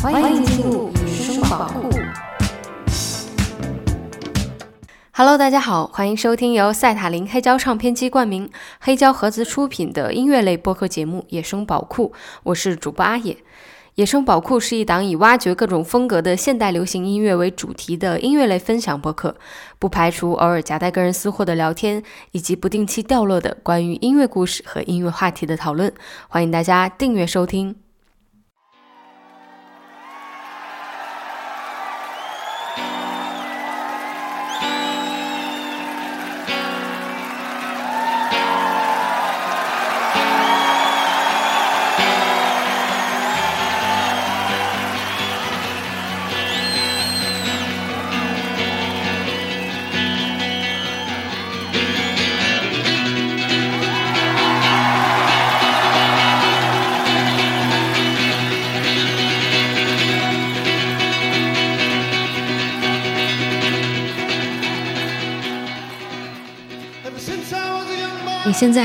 欢迎进入野生宝库。Hello，大家好，欢迎收听由赛塔林黑胶唱片机冠名、黑胶盒子出品的音乐类播客节目《野生宝库》，我是主播阿野。《野生宝库》是一档以挖掘各种风格的现代流行音乐为主题的音乐类分享播客，不排除偶尔夹带个人私货的聊天，以及不定期掉落的关于音乐故事和音乐话题的讨论。欢迎大家订阅收听。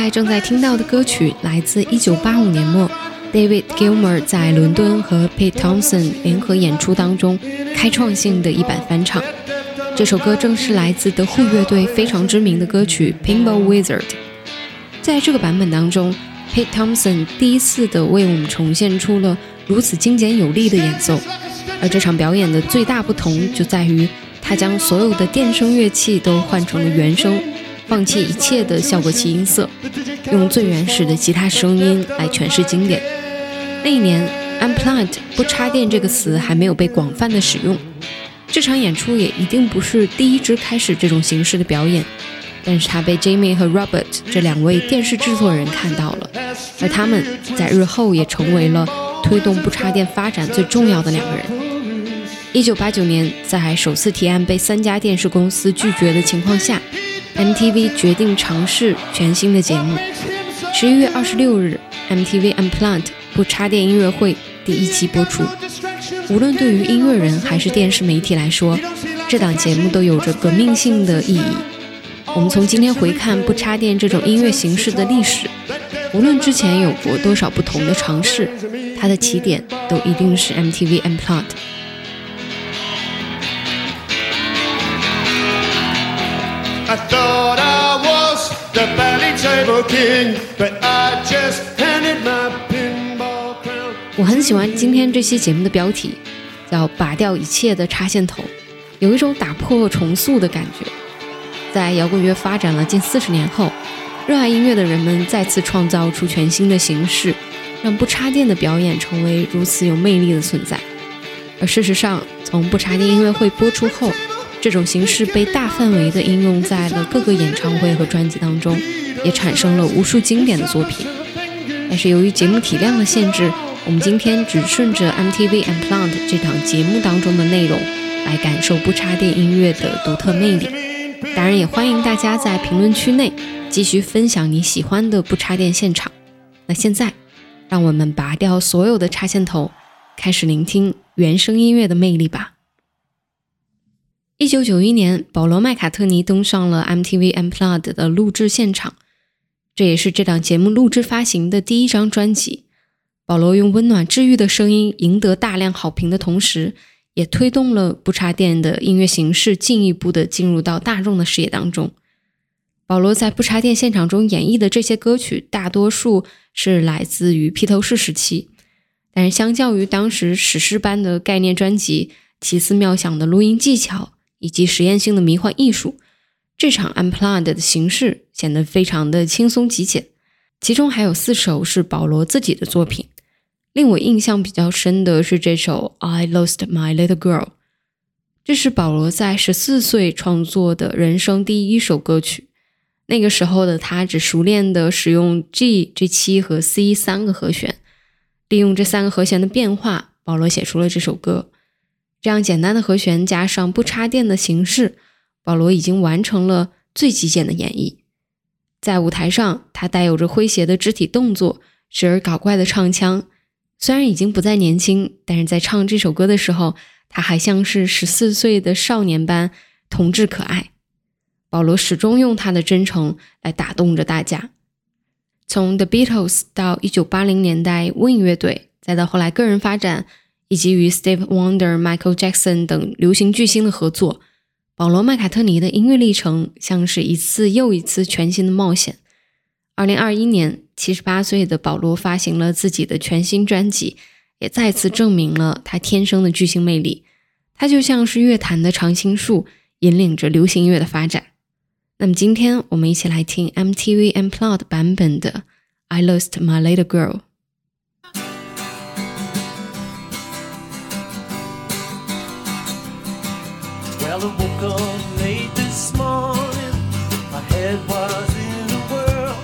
在正在听到的歌曲来自1985年末 David Gilmour 在伦敦和 Pete Thompson 联合演出当中开创性的一版翻唱。这首歌正是来自德户乐队非常知名的歌曲《Pinball Wizard》。在这个版本当中，Pete Thompson 第一次的为我们重现出了如此精简有力的演奏。而这场表演的最大不同就在于，他将所有的电声乐器都换成了原声。放弃一切的效果器音色，用最原始的吉他声音来诠释经典。那一年，unplugged 不插电这个词还没有被广泛的使用。这场演出也一定不是第一支开始这种形式的表演，但是他被 Jamie 和 Robert 这两位电视制作人看到了，而他们在日后也成为了推动不插电发展最重要的两个人。一九八九年，在首次提案被三家电视公司拒绝的情况下。MTV 决定尝试全新的节目。十一月二十六日，MTV Unplugged 不插电音乐会第一期播出。无论对于音乐人还是电视媒体来说，这档节目都有着革命性的意义。我们从今天回看不插电这种音乐形式的历史，无论之前有过多少不同的尝试，它的起点都一定是 MTV Unplugged。The bally table king, but I just handed my pinball crown. 我很喜欢今天这期节目的标题，叫“拔掉一切的插线头”，有一种打破重塑的感觉。在摇滚乐发展了近四十年后，热爱音乐的人们再次创造出全新的形式，让不插电的表演成为如此有魅力的存在。而事实上，从不插电音乐会播出后，这种形式被大范围的应用在了各个演唱会和专辑当中，也产生了无数经典的作品。但是由于节目体量的限制，我们今天只顺着 MTV Unplugged 这档节目当中的内容来感受不插电音乐的独特魅力。当然，也欢迎大家在评论区内继续分享你喜欢的不插电现场。那现在，让我们拔掉所有的插线头，开始聆听原声音乐的魅力吧。一九九一年，保罗·麦卡特尼登上了 MTV Unplugged 的录制现场，这也是这档节目录制发行的第一张专辑。保罗用温暖治愈的声音赢得大量好评的同时，也推动了不插电的音乐形式进一步的进入到大众的视野当中。保罗在不插电现场中演绎的这些歌曲，大多数是来自于披头士时期，但是相较于当时史诗般的概念专辑、奇思妙想的录音技巧。以及实验性的迷幻艺术，这场 unplanned 的形式显得非常的轻松极简。其中还有四首是保罗自己的作品，令我印象比较深的是这首 I Lost My Little Girl。这是保罗在十四岁创作的人生第一首歌曲。那个时候的他只熟练的使用 G、G 七和 C 三个和弦，利用这三个和弦的变化，保罗写出了这首歌。这样简单的和弦加上不插电的形式，保罗已经完成了最极简的演绎。在舞台上，他带有着诙谐的肢体动作，时而搞怪的唱腔。虽然已经不再年轻，但是在唱这首歌的时候，他还像是十四岁的少年般童稚可爱。保罗始终用他的真诚来打动着大家。从 The Beatles 到一九八零年代 Win 乐队，再到后来个人发展。以及与 Steve Wonder、Michael Jackson 等流行巨星的合作，保罗·麦卡特尼的音乐历程像是一次又一次全新的冒险。二零二一年，七十八岁的保罗发行了自己的全新专辑，也再次证明了他天生的巨星魅力。他就像是乐坛的常青树，引领着流行音乐的发展。那么，今天我们一起来听 MTV Unplugged 版本的《I Lost My Little Girl》。I woke up late this morning. My head was in a whirl.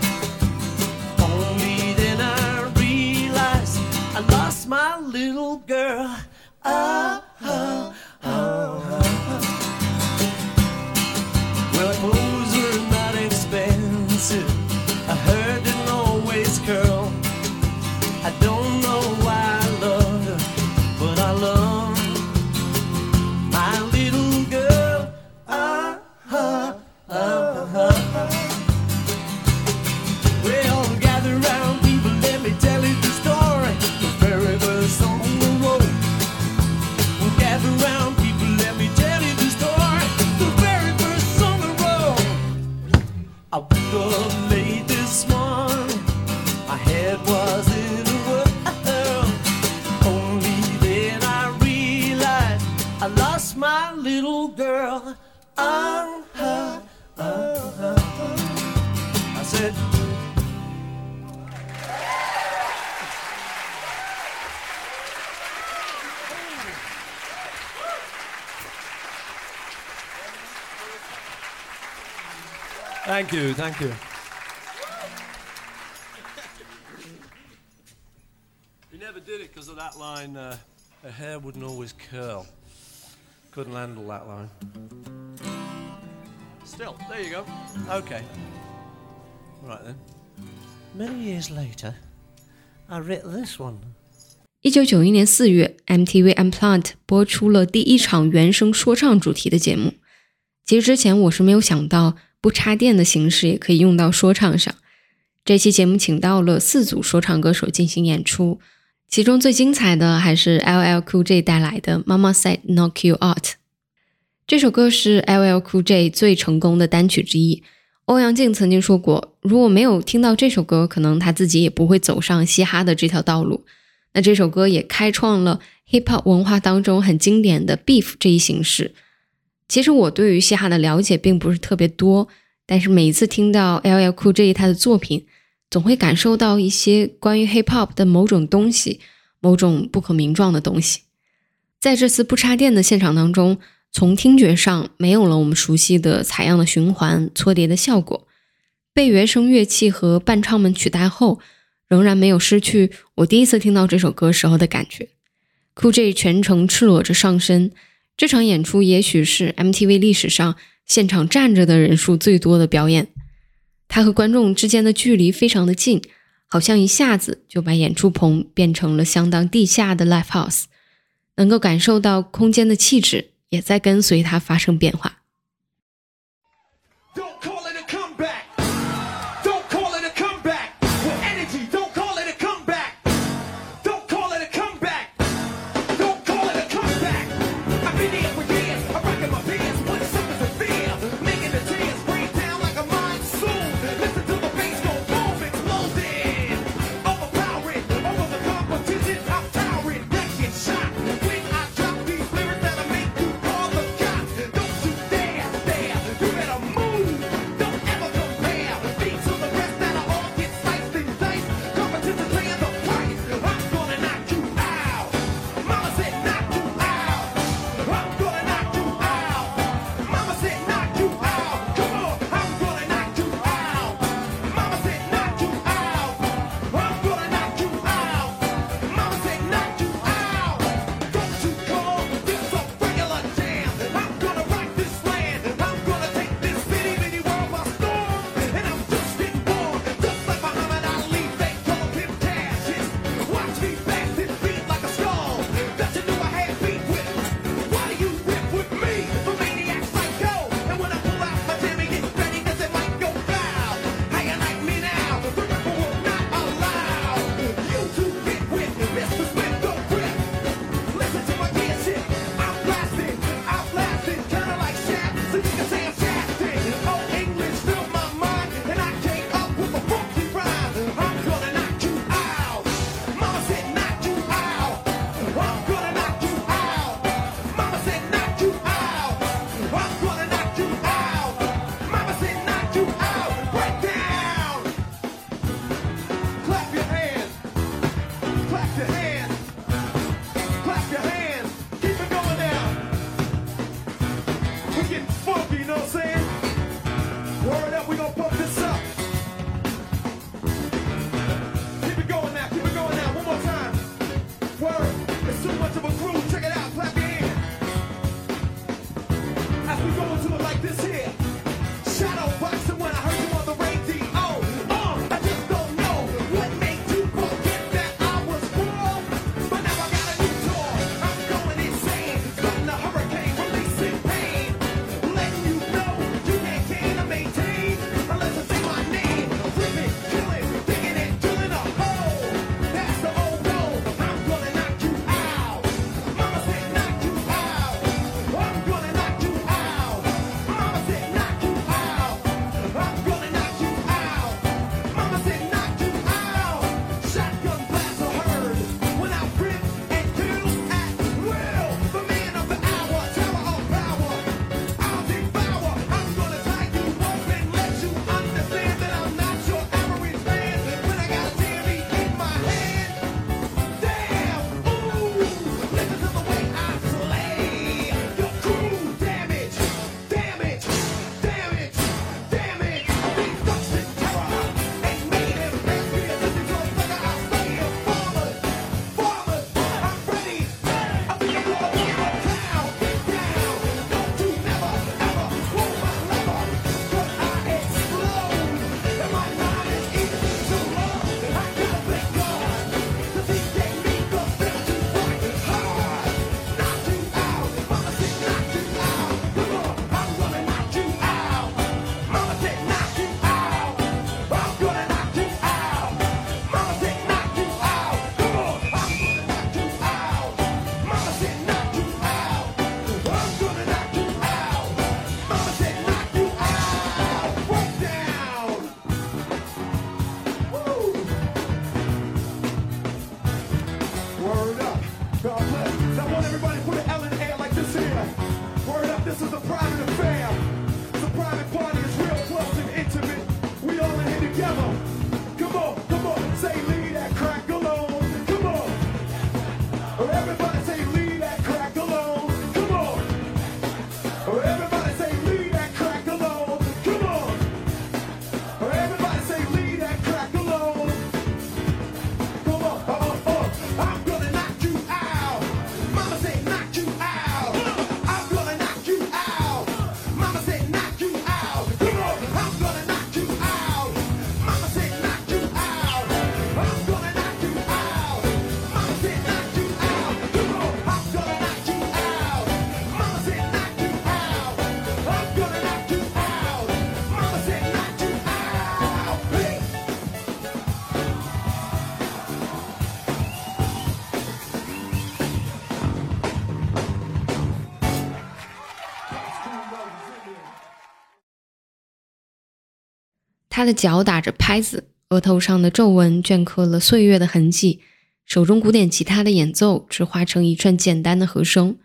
Only then I realized I lost my little girl. Oh, Thank you, thank you. You never did it because of that line, uh, her hair wouldn't always curl. Couldn't handle that line. Still, there you go. Okay. Right then. Many years later, I writ this one. 一九九一年四月，MTV Unplugged 播出了第一场原声说唱主题的节目。其实之前我是没有想到 不插电的形式也可以用到说唱上。这期节目请到了四组说唱歌手进行演出，其中最精彩的还是 LL Cool J 带来的《Mama Said Knock You Out》。这首歌是 LL Cool J 最成功的单曲之一。欧阳靖曾经说过，如果没有听到这首歌，可能他自己也不会走上嘻哈的这条道路。那这首歌也开创了 hip hop 文化当中很经典的 beef 这一形式。其实我对于嘻哈的了解并不是特别多，但是每一次听到 LL Cool J 他的作品，总会感受到一些关于 hip hop 的某种东西，某种不可名状的东西。在这次不插电的现场当中，从听觉上没有了我们熟悉的采样的循环、搓碟的效果，被原声乐器和伴唱们取代后。仍然没有失去我第一次听到这首歌时候的感觉。Cool J 全程赤裸着上身，这场演出也许是 MTV 历史上现场站着的人数最多的表演。他和观众之间的距离非常的近，好像一下子就把演出棚变成了相当地下的 live house，能够感受到空间的气质也在跟随他发生变化。他的脚打着拍子，额头上的皱纹镌刻了岁月的痕迹，手中古典吉他的演奏只化成一串简单的和声。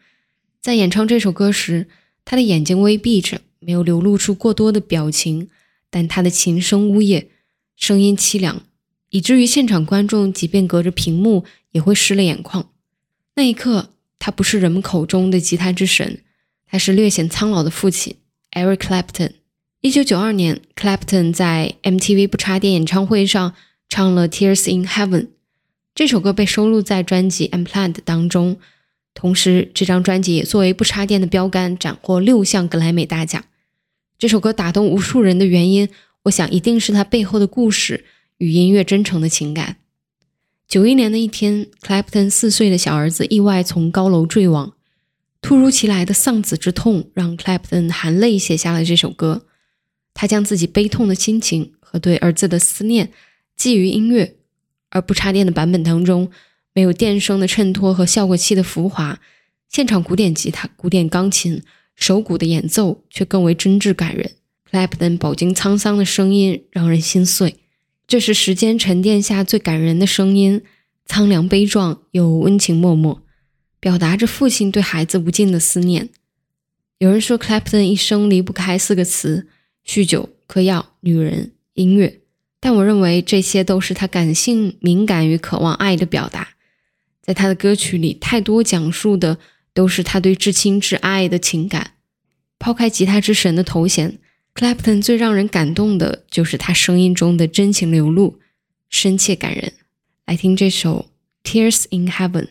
在演唱这首歌时，他的眼睛微闭着，没有流露出过多的表情，但他的琴声呜咽，声音凄凉，以至于现场观众即便隔着屏幕也会湿了眼眶。那一刻，他不是人们口中的吉他之神，他是略显苍老的父亲 Eric Clapton。一九九二年，Clapton 在 MTV 不插电演唱会上唱了《Tears in Heaven》，这首歌被收录在专辑《Unplugged》当中。同时，这张专辑也作为不插电的标杆，斩获六项格莱美大奖。这首歌打动无数人的原因，我想一定是它背后的故事与音乐真诚的情感。九一年的一天，Clapton 四岁的小儿子意外从高楼坠亡，突如其来的丧子之痛让 Clapton 含泪写下了这首歌。他将自己悲痛的心情和对儿子的思念寄于音乐，而不插电的版本当中，没有电声的衬托和效果器的浮华，现场古典吉他、古典钢琴、手鼓的演奏却更为真挚感人。Clapton 饱经沧桑的声音让人心碎，这是时间沉淀下最感人的声音，苍凉悲壮又温情脉脉，表达着父亲对孩子无尽的思念。有人说，Clapton 一生离不开四个词。酗酒、嗑药、女人、音乐，但我认为这些都是他感性、敏感与渴望爱的表达。在他的歌曲里，太多讲述的都是他对至亲至爱的情感。抛开吉他之神的头衔，Clapton 最让人感动的就是他声音中的真情流露，深切感人。来听这首《Tears in Heaven》。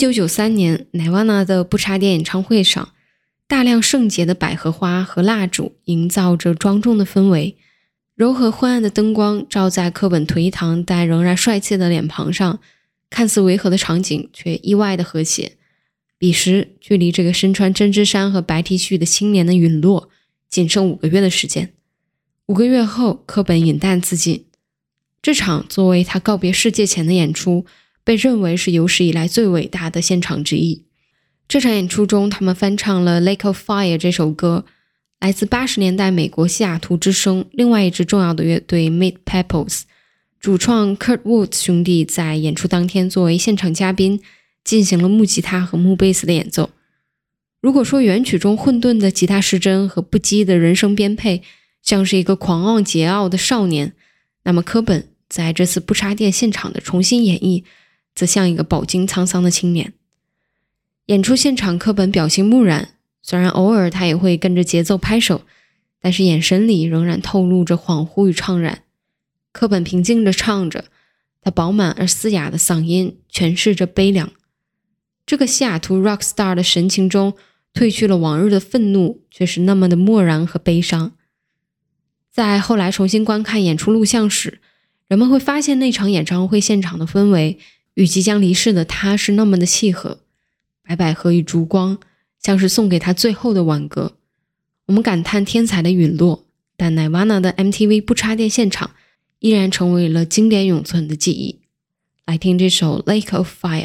九九三年，乃瓦纳的不插电演唱会上，大量圣洁的百合花和蜡烛营造着庄重的氛围，柔和昏暗的灯光照在课本颓唐但仍然帅气的脸庞上，看似违和的场景却意外的和谐。彼时，距离这个身穿针织衫和白 T 恤的青年的陨落，仅剩五个月的时间。五个月后，课本饮弹自尽。这场作为他告别世界前的演出，被认为是有史以来最伟大的现场之一。这场演出中，他们翻唱了《Lake of Fire》这首歌，来自八十年代美国西雅图之声另外一支重要的乐队 Meat Peppers，主创 Kurt Woods 兄弟在演出当天作为现场嘉宾，进行了木吉他和木贝斯的演奏。如果说原曲中混沌的吉他失真和不羁的人声编配像是一个狂妄桀骜的少年，那么科本在这次不插电现场的重新演绎，则像一个饱经沧桑的青年。演出现场，课本表情木然，虽然偶尔他也会跟着节奏拍手，但是眼神里仍然透露着恍惚与怅然。课本平静地唱着，他饱满而嘶哑的嗓音诠释着悲凉。这个西雅图 rock star 的神情中褪去了往日的愤怒，却是那么的漠然和悲伤。在后来重新观看演出录像时，人们会发现那场演唱会现场的氛围与即将离世的他是那么的契合。白百合与烛光，像是送给他最后的挽歌。我们感叹天才的陨落，但 Na'Viana 的 MTV 不插电现场依然成为了经典永存的记忆。来听这首《Lake of Fire》。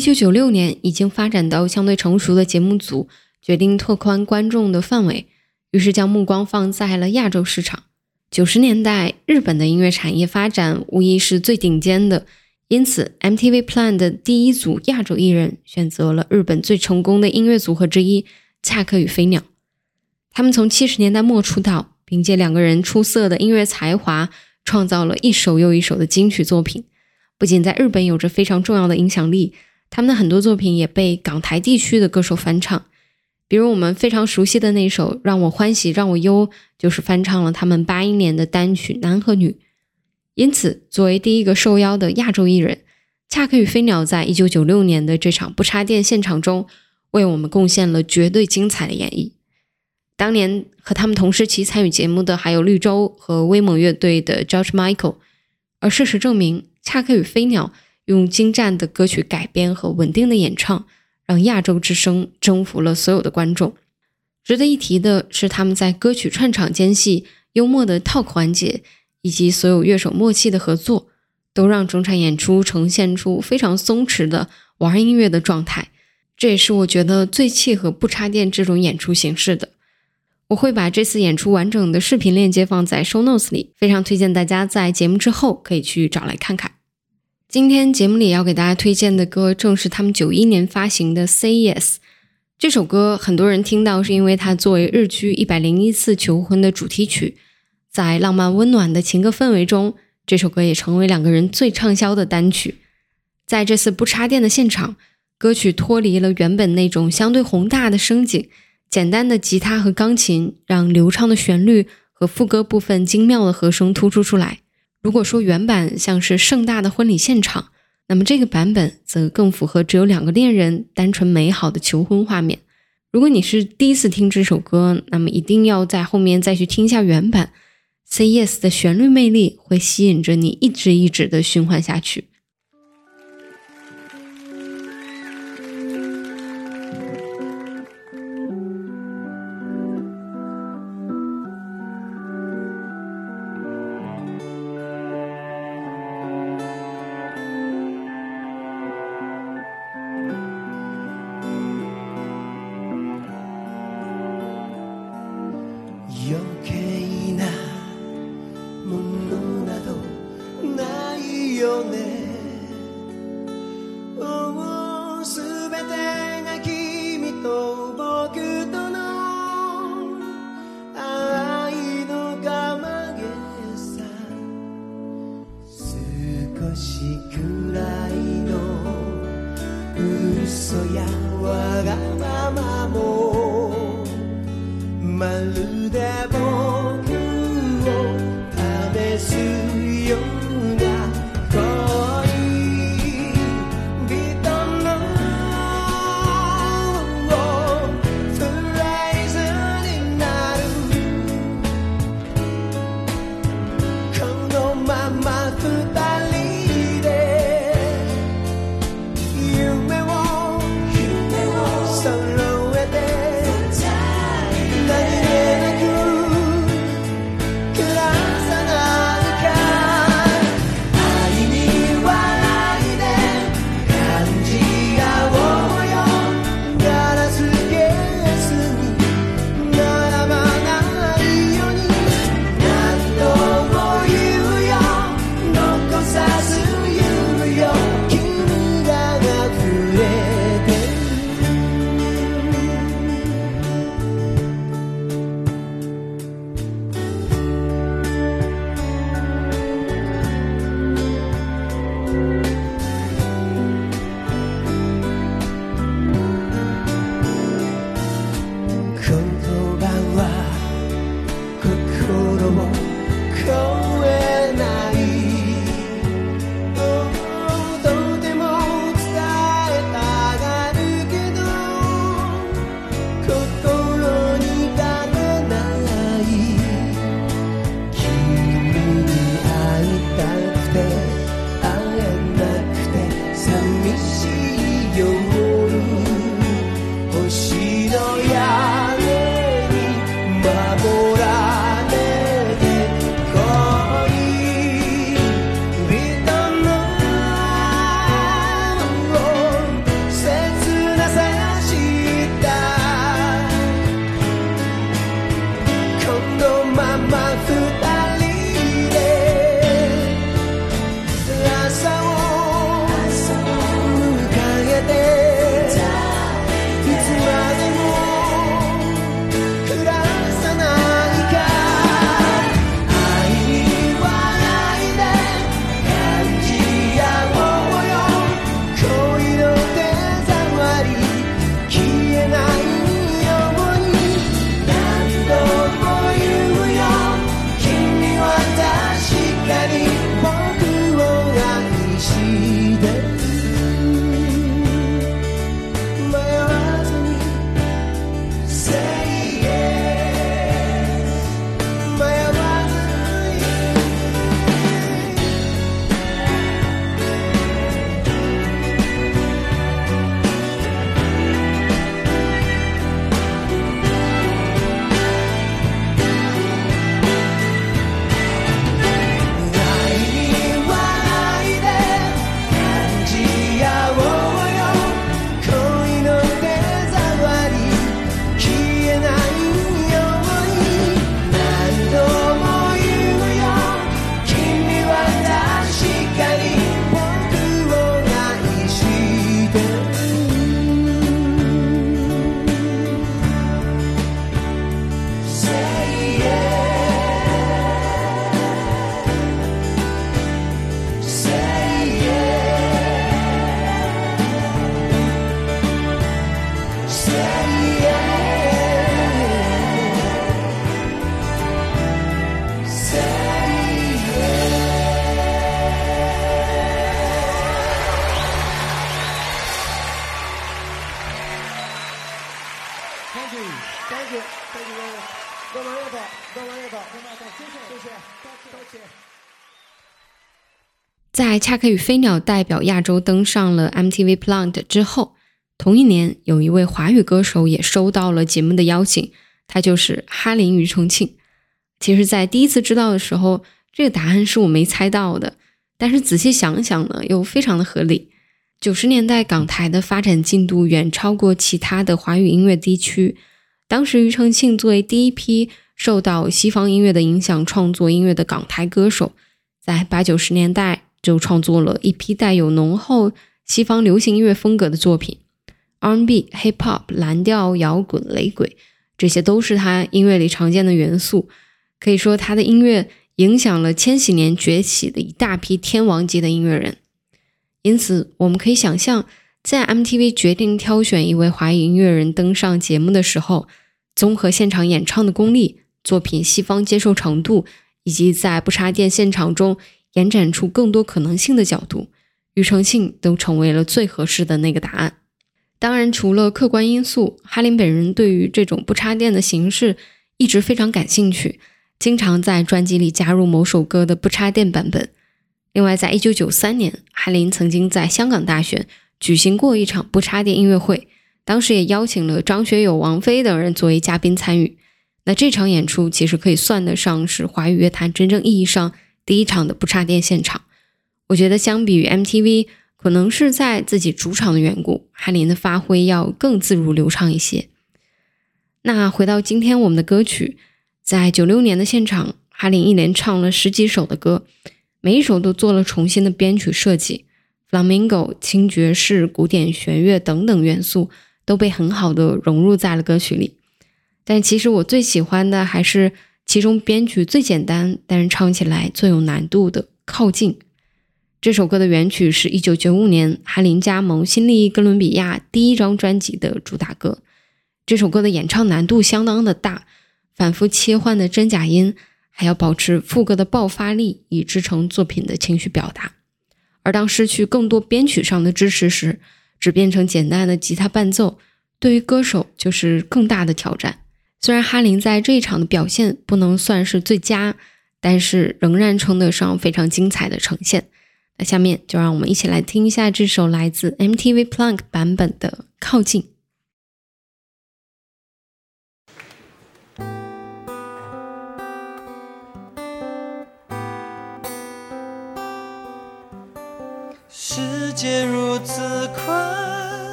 一九九六年，已经发展到相对成熟的节目组决定拓宽观众的范围，于是将目光放在了亚洲市场。九十年代，日本的音乐产业发展无疑是最顶尖的，因此 MTV Plan 的第一组亚洲艺人选择了日本最成功的音乐组合之一——恰克与飞鸟。他们从七十年代末出道，凭借两个人出色的音乐才华，创造了一首又一首的金曲作品。不仅在日本有着非常重要的影响力，他们的很多作品也被港台地区的歌手翻唱。比如我们非常熟悉的那首《让我欢喜让我忧》，就是翻唱了他们八一年的单曲《男和女》。因此，作为第一个受邀的亚洲艺人，恰克与飞鸟在一九九六年的这场不插电现场中，为我们贡献了绝对精彩的演绎。当年和他们同时期参与节目的还有绿洲和威猛乐队的 George Michael。而事实证明，恰克与飞鸟用精湛的歌曲改编和稳定的演唱。让亚洲之声征服了所有的观众。值得一提的是，他们在歌曲串场间隙幽默的 talk 环节，以及所有乐手默契的合作，都让整场演出呈现出非常松弛的玩音乐的状态。这也是我觉得最契合不插电这种演出形式的。我会把这次演出完整的视频链接放在 show notes 里，非常推荐大家在节目之后可以去找来看看。今天节目里要给大家推荐的歌，正是他们九一年发行的《Say Yes》这首歌。很多人听到是因为它作为日剧《一百零一次求婚》的主题曲，在浪漫温暖的情歌氛围中，这首歌也成为两个人最畅销的单曲。在这次不插电的现场，歌曲脱离了原本那种相对宏大的声景，简单的吉他和钢琴让流畅的旋律和副歌部分精妙的和声突出出来。如果说原版像是盛大的婚礼现场，那么这个版本则更符合只有两个恋人单纯美好的求婚画面。如果你是第一次听这首歌，那么一定要在后面再去听一下原版。Say Yes 的旋律魅力会吸引着你一直一直的循环下去。恰克与飞鸟代表亚洲登上了 MTV Plant 之后，同一年有一位华语歌手也收到了节目的邀请，他就是哈林庾澄庆。其实，在第一次知道的时候，这个答案是我没猜到的，但是仔细想想呢，又非常的合理。九十年代港台的发展进度远超过其他的华语音乐地区。当时，庾澄庆作为第一批受到西方音乐的影响创作音乐的港台歌手，在八九十年代就创作了一批带有浓厚西方流行音乐风格的作品，R&B、Hip Hop、蓝调、摇滚、雷鬼，这些都是他音乐里常见的元素。可以说，他的音乐影响了千禧年崛起的一大批天王级的音乐人。因此，我们可以想象，在 MTV 决定挑选一位华语音乐人登上节目的时候，综合现场演唱的功力、作品西方接受程度，以及在不插电现场中延展出更多可能性的角度，庾澄庆都成为了最合适的那个答案。当然，除了客观因素，哈林本人对于这种不插电的形式一直非常感兴趣，经常在专辑里加入某首歌的不插电版本。另外，在一九九三年，哈林曾经在香港大学举行过一场不插电音乐会，当时也邀请了张学友、王菲等人作为嘉宾参与。那这场演出其实可以算得上是华语乐坛真正意义上第一场的不插电现场。我觉得，相比于 MTV，可能是在自己主场的缘故，哈林的发挥要更自如流畅一些。那回到今天我们的歌曲，在九六年的现场，哈林一连唱了十几首的歌。每一首都做了重新的编曲设计，flamingo、轻爵士、古典弦乐等等元素都被很好的融入在了歌曲里。但其实我最喜欢的还是其中编曲最简单，但是唱起来最有难度的《靠近》这首歌的原曲是一九九五年哈林加盟新力哥伦比亚第一张专辑的主打歌。这首歌的演唱难度相当的大，反复切换的真假音。还要保持副歌的爆发力，以支撑作品的情绪表达。而当失去更多编曲上的支持时，只变成简单的吉他伴奏，对于歌手就是更大的挑战。虽然哈林在这一场的表现不能算是最佳，但是仍然称得上非常精彩的呈现。那下面就让我们一起来听一下这首来自 MTV Plunk 版本的《靠近》。世界如此宽，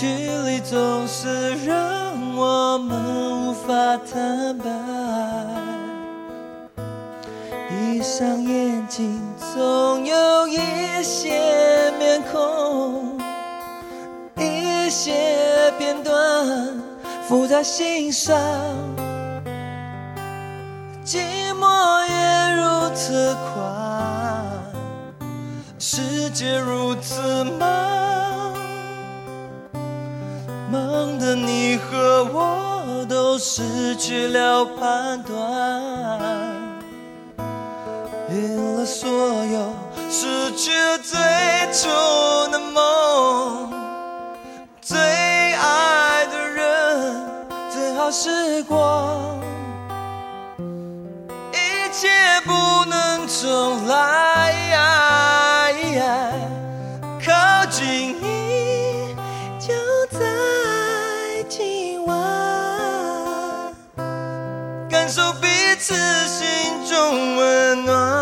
距离总是让我们无法坦白。闭上眼睛，总有一些面孔，一些片段浮在心上。寂寞也如此宽。世界如此慢，忙的你和我都失去了判断，赢了所有，失去了最初的梦，最爱的人，最好时光，一切不能重来。自心中温暖，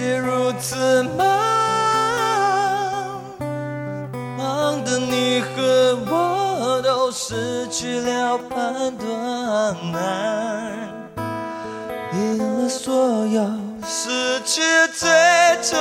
界如此忙，忙的你和我都失去了判断，赢了所有，失去最痛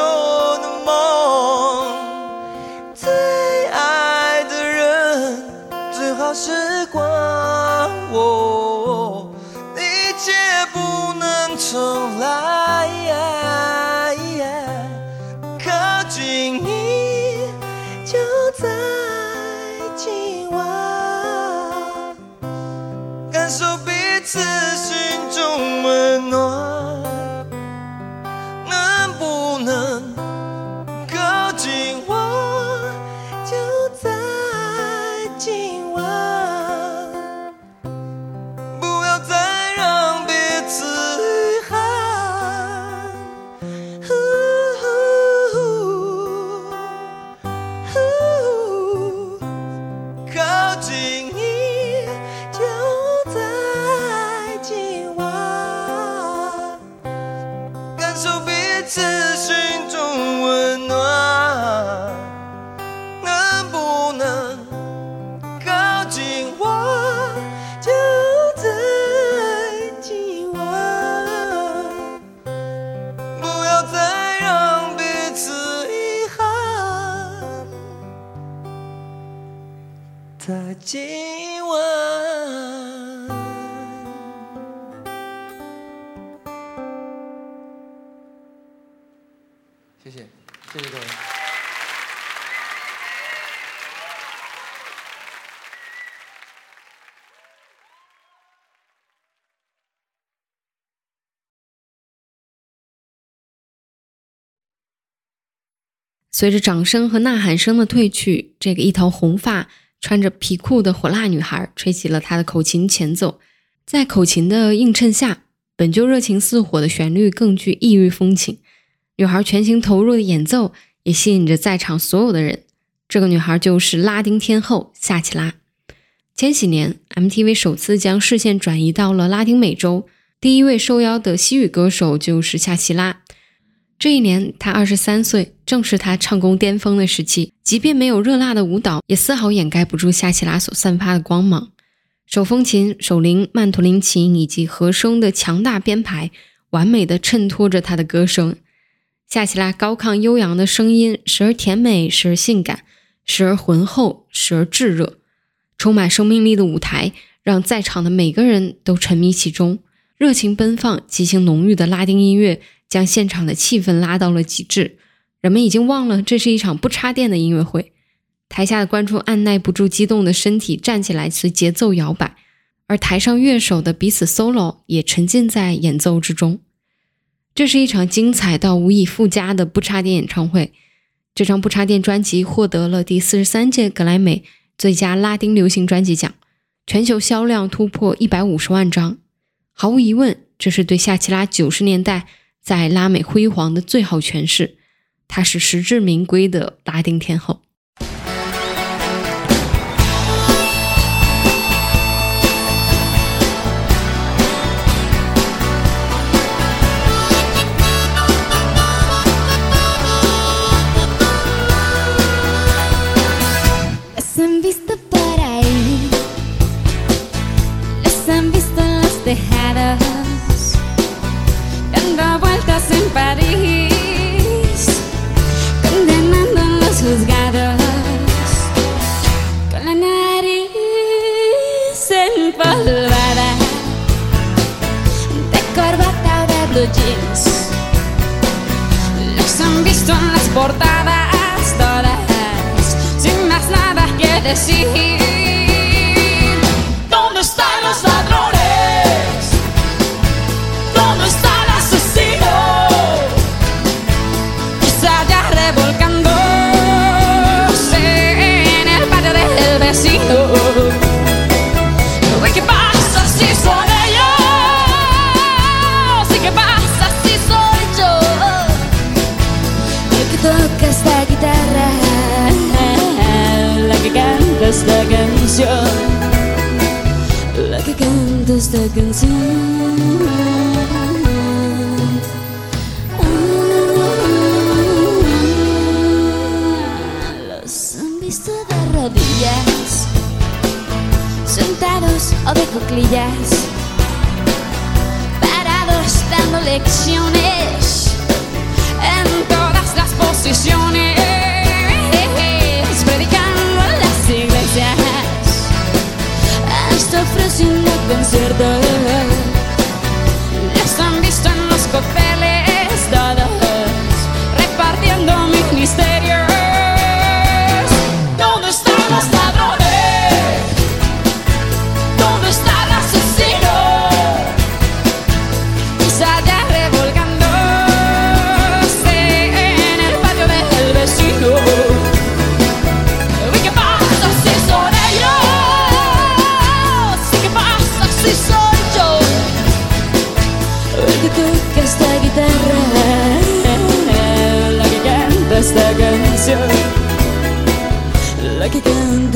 在今晚。谢谢，谢谢各位。随着掌声和呐喊声的退去，这个一头红发、穿着皮裤的火辣女孩吹起了她的口琴前奏，在口琴的映衬下，本就热情似火的旋律更具异域风情。女孩全情投入的演奏也吸引着在场所有的人。这个女孩就是拉丁天后夏奇拉。千禧年，MTV 首次将视线转移到了拉丁美洲，第一位受邀的西语歌手就是夏奇拉。这一年，他二十三岁，正是他唱功巅峰的时期。即便没有热辣的舞蹈，也丝毫掩盖不住夏奇拉所散发的光芒。手风琴、手铃、曼陀林琴以及和声的强大编排，完美的衬托着他的歌声。夏奇拉高亢悠扬的声音，时而甜美，时而性感，时而浑厚，时而炙热。充满生命力的舞台，让在场的每个人都沉迷其中。热情奔放、激情浓郁的拉丁音乐，将现场的气氛拉到了极致。人们已经忘了这是一场不插电的音乐会。台下的观众按耐不住激动的身体，站起来随节奏摇摆，而台上乐手的彼此 solo 也沉浸在演奏之中。这是一场精彩到无以复加的不插电演唱会。这张不插电专辑获得了第四十三届格莱美最佳拉丁流行专辑奖，全球销量突破一百五十万张。毫无疑问，这是对夏奇拉九十年代在拉美辉煌的最好诠释他是实至名归的拉丁天后。París, condenando en los juzgados, con la nariz empolvada, de corbata o de blue jeans. Los han visto en las portadas todas, sin más nada que decir. Canción, la que canta esta canción. Sentados o de cuclillas, parados dando lecciones en todas las posiciones, predicando ofreciendo pensarte.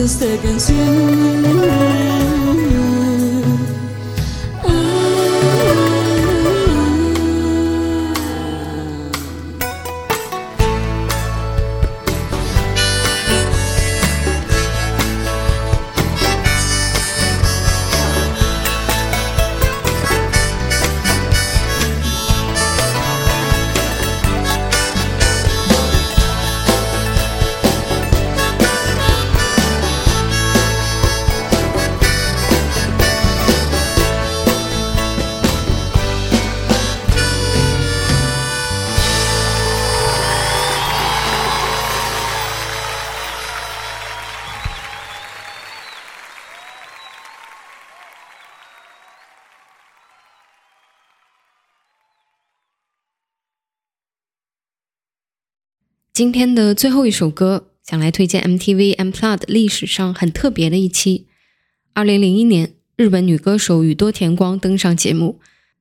cantes de canción. 今天的最后一首歌，想来推荐 MTV M Plus 历史上很特别的一期。二零零一年，日本女歌手宇多田光登上节目。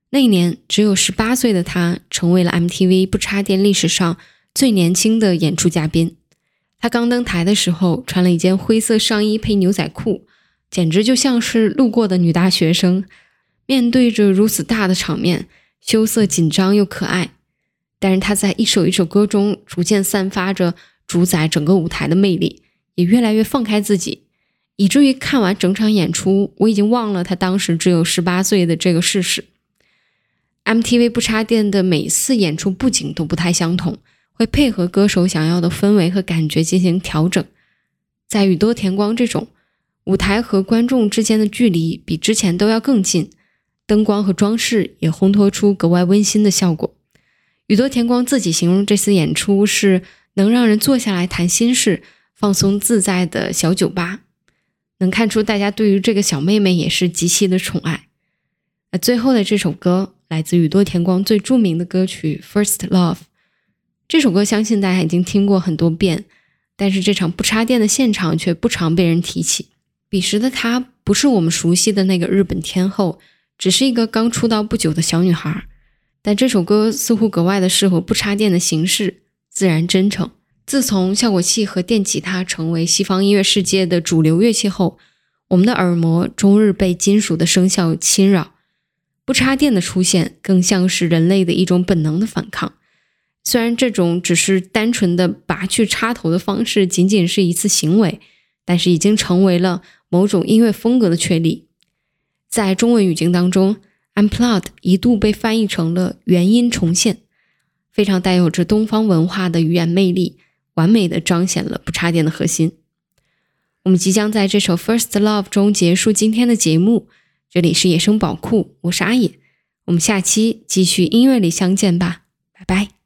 那一年，只有十八岁的她成为了 MTV 不插电历史上最年轻的演出嘉宾。她刚登台的时候，穿了一件灰色上衣配牛仔裤，简直就像是路过的女大学生。面对着如此大的场面，羞涩、紧张又可爱。但是他在一首一首歌中，逐渐散发着主宰整个舞台的魅力，也越来越放开自己，以至于看完整场演出，我已经忘了他当时只有十八岁的这个事实。MTV 不插电的每次演出布景都不太相同，会配合歌手想要的氛围和感觉进行调整。在宇多田光这种舞台和观众之间的距离比之前都要更近，灯光和装饰也烘托出格外温馨的效果。宇多田光自己形容这次演出是能让人坐下来谈心事、放松自在的小酒吧，能看出大家对于这个小妹妹也是极其的宠爱。那最后的这首歌来自宇多田光最著名的歌曲《First Love》，这首歌相信大家已经听过很多遍，但是这场不插电的现场却不常被人提起。彼时的她不是我们熟悉的那个日本天后，只是一个刚出道不久的小女孩。但这首歌似乎格外的适合不插电的形式，自然真诚。自从效果器和电吉他成为西方音乐世界的主流乐器后，我们的耳膜终日被金属的声效侵扰。不插电的出现，更像是人类的一种本能的反抗。虽然这种只是单纯的拔去插头的方式，仅仅是一次行为，但是已经成为了某种音乐风格的确立。在中文语境当中。Unplugged 一度被翻译成了原音重现，非常带有着东方文化的语言魅力，完美的彰显了不插电的核心。我们即将在这首 First Love 中结束今天的节目。这里是野生宝库，我是阿野，我们下期继续音乐里相见吧，拜拜。